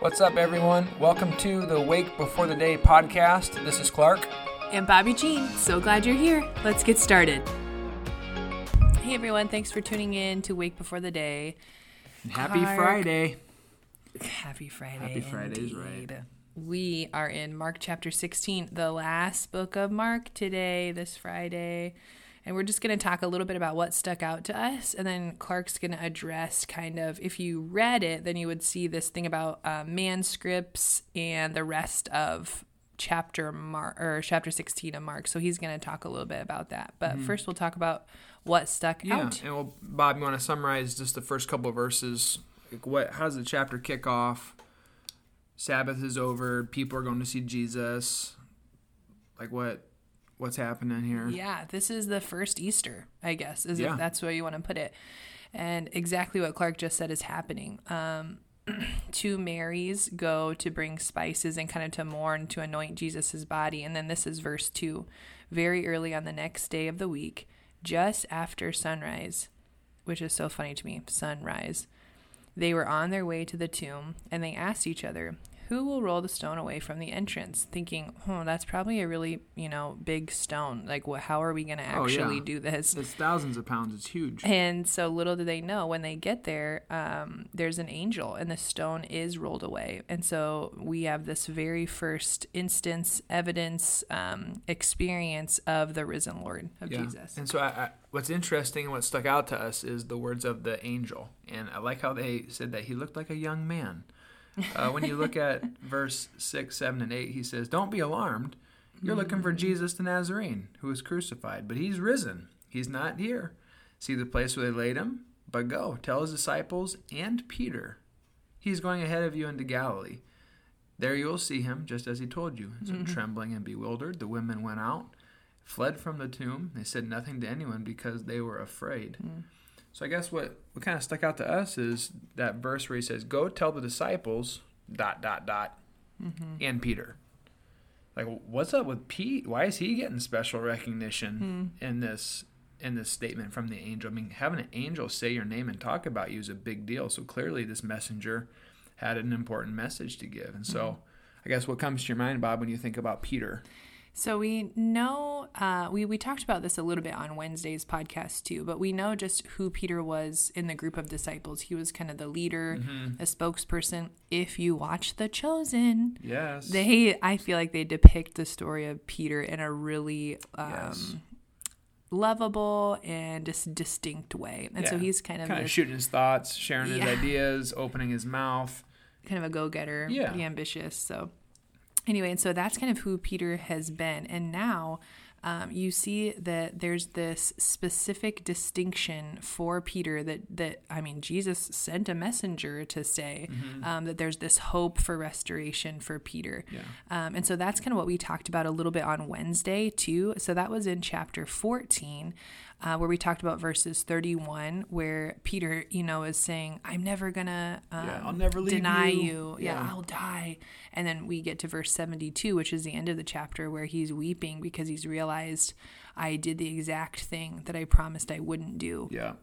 What's up, everyone? Welcome to the Wake Before the Day podcast. This is Clark. And Bobbie Jean. So glad you're here. Let's get started. Hey, everyone. Thanks for tuning in to Wake Before the Day. Happy Clark. Friday. Happy Friday. Happy Friday's right. We are in Mark chapter 16, the last book of Mark today, this Friday. And we're just going to talk a little bit about what stuck out to us. And then Clark's going to address kind of, if you read it, then you would see this thing about uh, manuscripts and the rest of chapter Mark or chapter 16 of Mark. So he's going to talk a little bit about that. But first, we'll talk about what stuck Mm-hmm. Yeah, out. and well, Bob, you want to summarize just the first couple of verses? Like what? How does the chapter kick off? Sabbath is over. People are going to see Jesus. Like what? What's happening here? Yeah, this is the first Easter, I guess, is Yeah. if that's where you want to put it. And exactly what Clark just said is happening. Um, two Marys go to bring spices and kind of to mourn, to anoint Jesus' body. And then this is verse 2. Very early on the next day of the week, just after sunrise, which is so funny to me, sunrise, they were on their way to the tomb and they asked each other, Who will roll the stone away from the entrance? Thinking, Oh, that's probably a really, you know, big stone. Like, what, how are we going to Oh, yeah. actually do this? It's thousands of pounds. It's huge. And so little do they know when they get there, um, there's an angel and the stone is rolled away. And so we have this very first instance, evidence, um, experience of the risen Lord of Yeah. Jesus. And so, I, I, what's interesting and what stuck out to us is the words of the angel. And I like how they said that he looked like a young man. Uh, when you look at verse 6, 7, and 8, he says, Don't be alarmed. You're looking for mm-hmm. Jesus the Nazarene, who was crucified, but he's risen. He's not here. See the place where they laid him? But go, tell his disciples and Peter. He's going ahead of you into Galilee. There you will see him, just as he told you. So, mm-hmm. trembling and bewildered, the women went out, fled from the tomb. They said nothing to anyone because they were afraid. Mm. So, I guess what, what kind of stuck out to us is that verse where he says, Go tell the disciples, dot, dot, dot, mm-hmm. and Peter. Like, what's up with Pete? Why is he getting special recognition hmm. in this? In this statement from the angel, I mean, having an angel say your name and talk about you is a big deal. So clearly, this messenger had an important message to give. And so, mm-hmm. I guess what comes to your mind, Bob, when you think about Peter? So we know uh, we we talked about this a little bit on Wednesday's podcast too, but we know just who Peter was in the group of disciples. He was kind of the leader, a spokesperson. If you watch The Chosen, Yes. they I feel like they depict the story of Peter in a really um, Yes. lovable and just distinct way, and so he's kind of kind of shooting his thoughts, sharing his ideas, opening his mouth. kind of a go-getter, Yeah. pretty ambitious. So anyway, and so that's kind of who Peter has been, and now um, you see that there's this specific distinction for Peter that that I mean Jesus sent a messenger to say um, that there's this hope for restoration for Peter, Yeah. um, and so that's kind of what we talked about a little bit on Wednesday too. So that was in chapter 14. Uh, where we talked about verses 31, where Peter, you know, is saying, "I'm never gonna um, Yeah, I'll never deny you." you. Yeah, Yeah. I'll die." And then we get to verse 72, which is the end of the chapter, where he's weeping because he's realized, "I did the exact thing that I promised I wouldn't do." Yeah.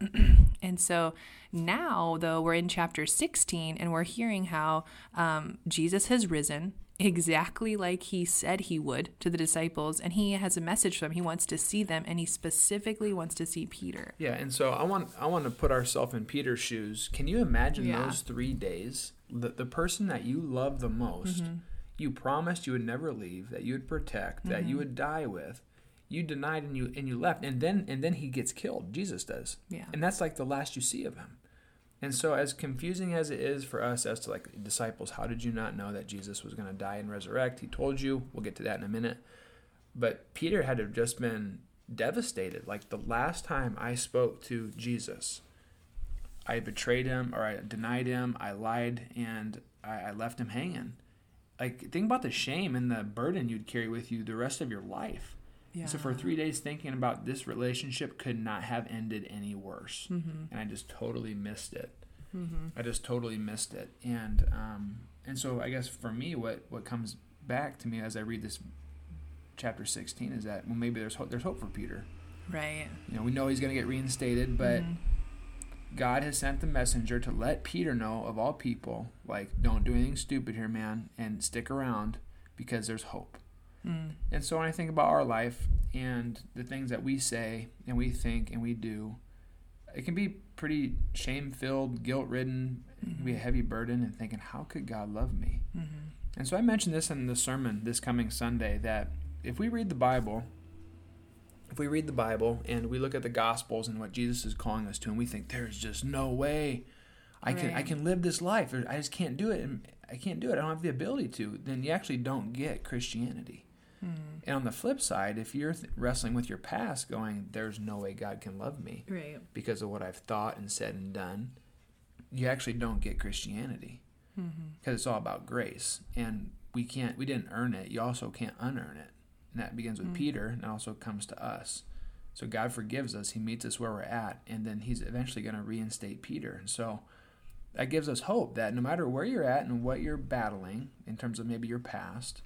And so now, though, we're in chapter 16 and we're hearing how um, Jesus has risen exactly like he said he would to the disciples. And he has a message for them. He wants to see them and he specifically wants to see Peter. Yeah, and so I want I want to put ourselves in Peter's shoes. Can you imagine Yeah. those three days? The the person that you love the most, Mm-hmm. you promised you would never leave, that you would protect, that Mm-hmm. you would die with. You denied and you and you left, and then and then he gets killed. Jesus does. Yeah. And that's like the last you see of him. And so, as confusing as it is for us as to like disciples, how did you not know that Jesus was going to die and resurrect? He told you. We'll get to that in a minute. But Peter had to have just been devastated. Like the last time I spoke to Jesus, I betrayed him or I denied him, I lied, and I, I left him hanging. Like, think about the shame and the burden you'd carry with you the rest of your life. Yeah. So for three days thinking about this relationship could not have ended any worse, Mm-hmm. and I just totally missed it. I just totally missed it, and um, and so I guess for me, what what comes back to me as I read this chapter sixteen is that well maybe there's hope, there's hope for Peter. Right. You know, we know he's going to get reinstated, but Mhm. God has sent the messenger to let Peter know, of all people, like, don't do anything stupid here, man, and stick around because there's hope. Mm. And so when I think about our life and the things that we say and we think and we do, it can be pretty shame filled, guilt ridden, mm-hmm. be a heavy burden, and thinking, how could God love me? Mm-hmm. And so I mentioned this in the sermon this coming Sunday that if we read the Bible, if we read the Bible and we look at the Gospels and what Jesus is calling us to, and we think there's just no way I can I can live this life, or I just can't do it, and I can't do it. I don't have the ability to. Then you actually don't get Christianity. And on the flip side, if you're th- wrestling with your past, going, "There's no way God can love me," right. because of what I've thought and said and done, you actually don't get Christianity because mm-hmm. it's all about grace, and we can't, we didn't earn it. You also can't unearn it, and that begins with mm-hmm. Peter, and also comes to us. So God forgives us; He meets us where we're at, and then He's eventually going to reinstate Peter. And so that gives us hope that no matter where you're at and what you're battling in terms of maybe your past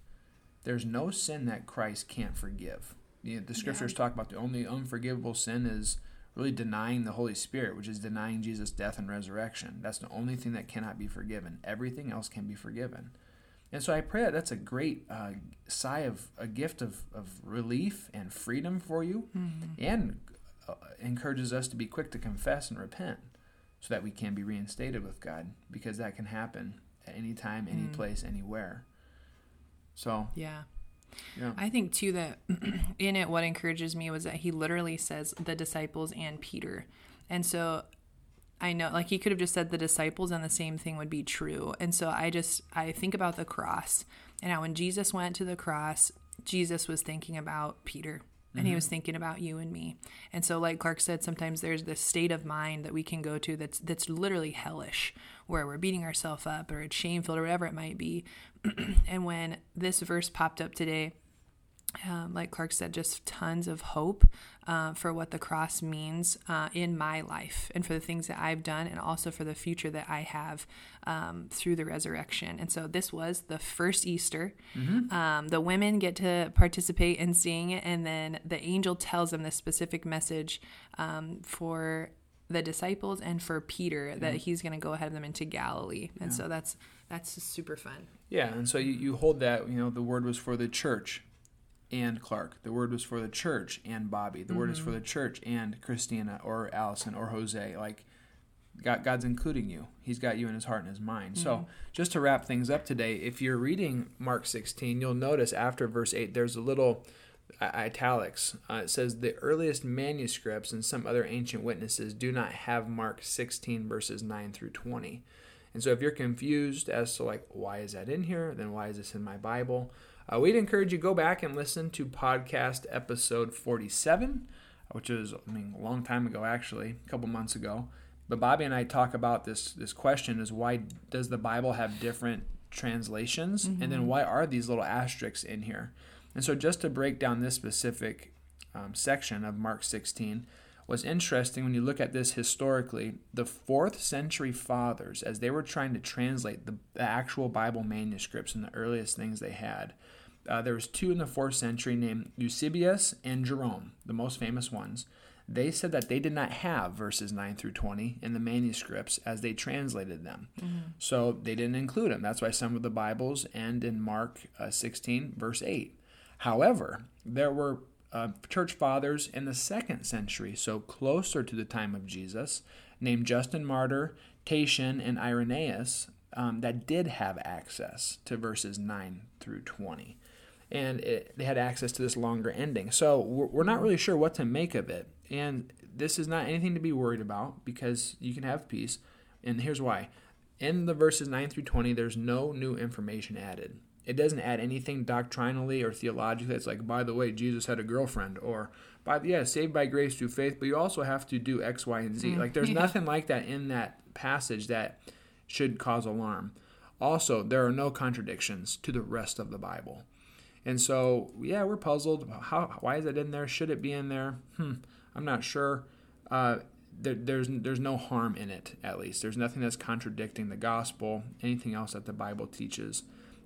there's no sin that Christ can't forgive. You know, the scriptures yeah. talk about the only unforgivable sin is really denying the Holy Spirit, which is denying Jesus' death and resurrection. That's the only thing that cannot be forgiven. Everything else can be forgiven. And so I pray that that's a great uh, sigh of a gift of, of relief and freedom for you mm-hmm. and uh, encourages us to be quick to confess and repent so that we can be reinstated with God because that can happen at any time, any mm. place, anywhere. So yeah. Yeah. I think too that in it, what encourages me was that he literally says the disciples and Peter. And so I know, like, he could have just said the disciples and the same thing would be true. And so I just, I think about the cross and how when Jesus went to the cross, Jesus was thinking about Peter and mm-hmm. he was thinking about you and me. And so like Clark said sometimes there's this state of mind that we can go to that's that's literally hellish where we're beating ourselves up or it's shameful or whatever it might be. and when this verse popped up today, um, like Clark said, just tons of hope uh, for what the cross means uh, in my life and for the things that I've done, and also for the future that I have um, through the resurrection. And so, this was the first Easter. Mm-hmm. Um, the women get to participate in seeing it, and then the angel tells them this specific message um, for the disciples and for Peter that he's going to go ahead of them into Galilee. And yeah. so that's that's super fun. Yeah, and so you, you hold that, you know, the word was for the church and Clark. The word was for the church and Bobbie. The mm-hmm. word is for mm-hmm. the church and Christina or Allison or Jose. Like God, God's including you. He's got you in his heart and his mind. Mm-hmm. So, just to wrap things up today, if you're reading Mark 16, you'll notice after verse 8, there's a little italics. Uh, it says the earliest manuscripts and some other ancient witnesses do not have Mark 16 verses 9 through 20. And so if you're confused as to like why is that in here, then why is this in my Bible? Uh, we'd encourage you go back and listen to podcast episode 47, which was I mean a long time ago actually, a couple months ago. But Bobbie and I talk about this this question is why does the Bible have different translations, mm-hmm. and then mm-hmm. why are these little asterisks in here? And so, just to break down this specific um, section of Mark 16, was interesting when you look at this historically. The fourth century fathers, as they were trying to translate the, the actual Bible manuscripts and the earliest things they had, uh, there was two in the fourth century named Eusebius and Jerome, the most famous ones. They said that they did not have verses 9 through 20 in the manuscripts as they translated them. Mm-hmm. So they didn't include them. That's why some of the Bibles end in Mark uh, 16, verse 8. However, there were uh, church fathers in the second century, so closer to the time of Jesus, named Justin Martyr, Tatian, and Irenaeus, um, that did have access to verses 9 through 20. And it, they had access to this longer ending. So we're, we're not really sure what to make of it. And this is not anything to be worried about because you can have peace. And here's why. In the verses 9 through 20, there's no new information added it doesn't add anything doctrinally or theologically. It's like, by the way, Jesus had a girlfriend, or by the, yeah, saved by grace through faith, but you also have to do X, Y, and Z. Mm, like, there's yeah. nothing like that in that passage that should cause alarm. Also, there are no contradictions to the rest of the Bible. And so, yeah, we're puzzled. How, why is it in there? Should it be in there? Hmm, I'm not sure. Uh, there, there's there's no harm in it. At least there's nothing that's contradicting the gospel, anything else that the Bible teaches.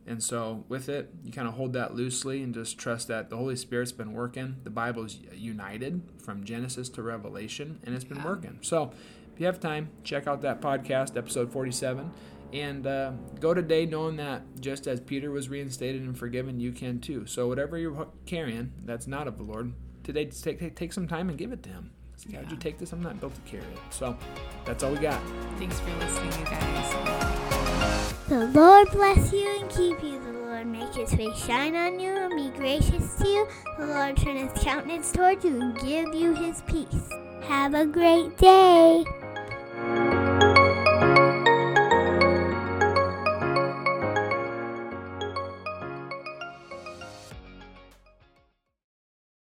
And so, with it, you kind of hold that loosely and just trust that the Holy Spirit's been working. The Bible's united from Genesis to Revelation, and it's been yeah. working. So, if you have time, check out that podcast, episode 47. And uh, go today knowing that just as Peter was reinstated and forgiven, you can too. So whatever you're carrying that's not of the Lord, today take, take, take some time and give it to Him. See, yeah. How'd you take this? I'm not built to carry it. So that's all we got. Thanks for listening, you guys. The Lord bless you and keep you. The Lord make his face shine on you and be gracious to you. The Lord turn his countenance toward you and give you his peace. Have a great day.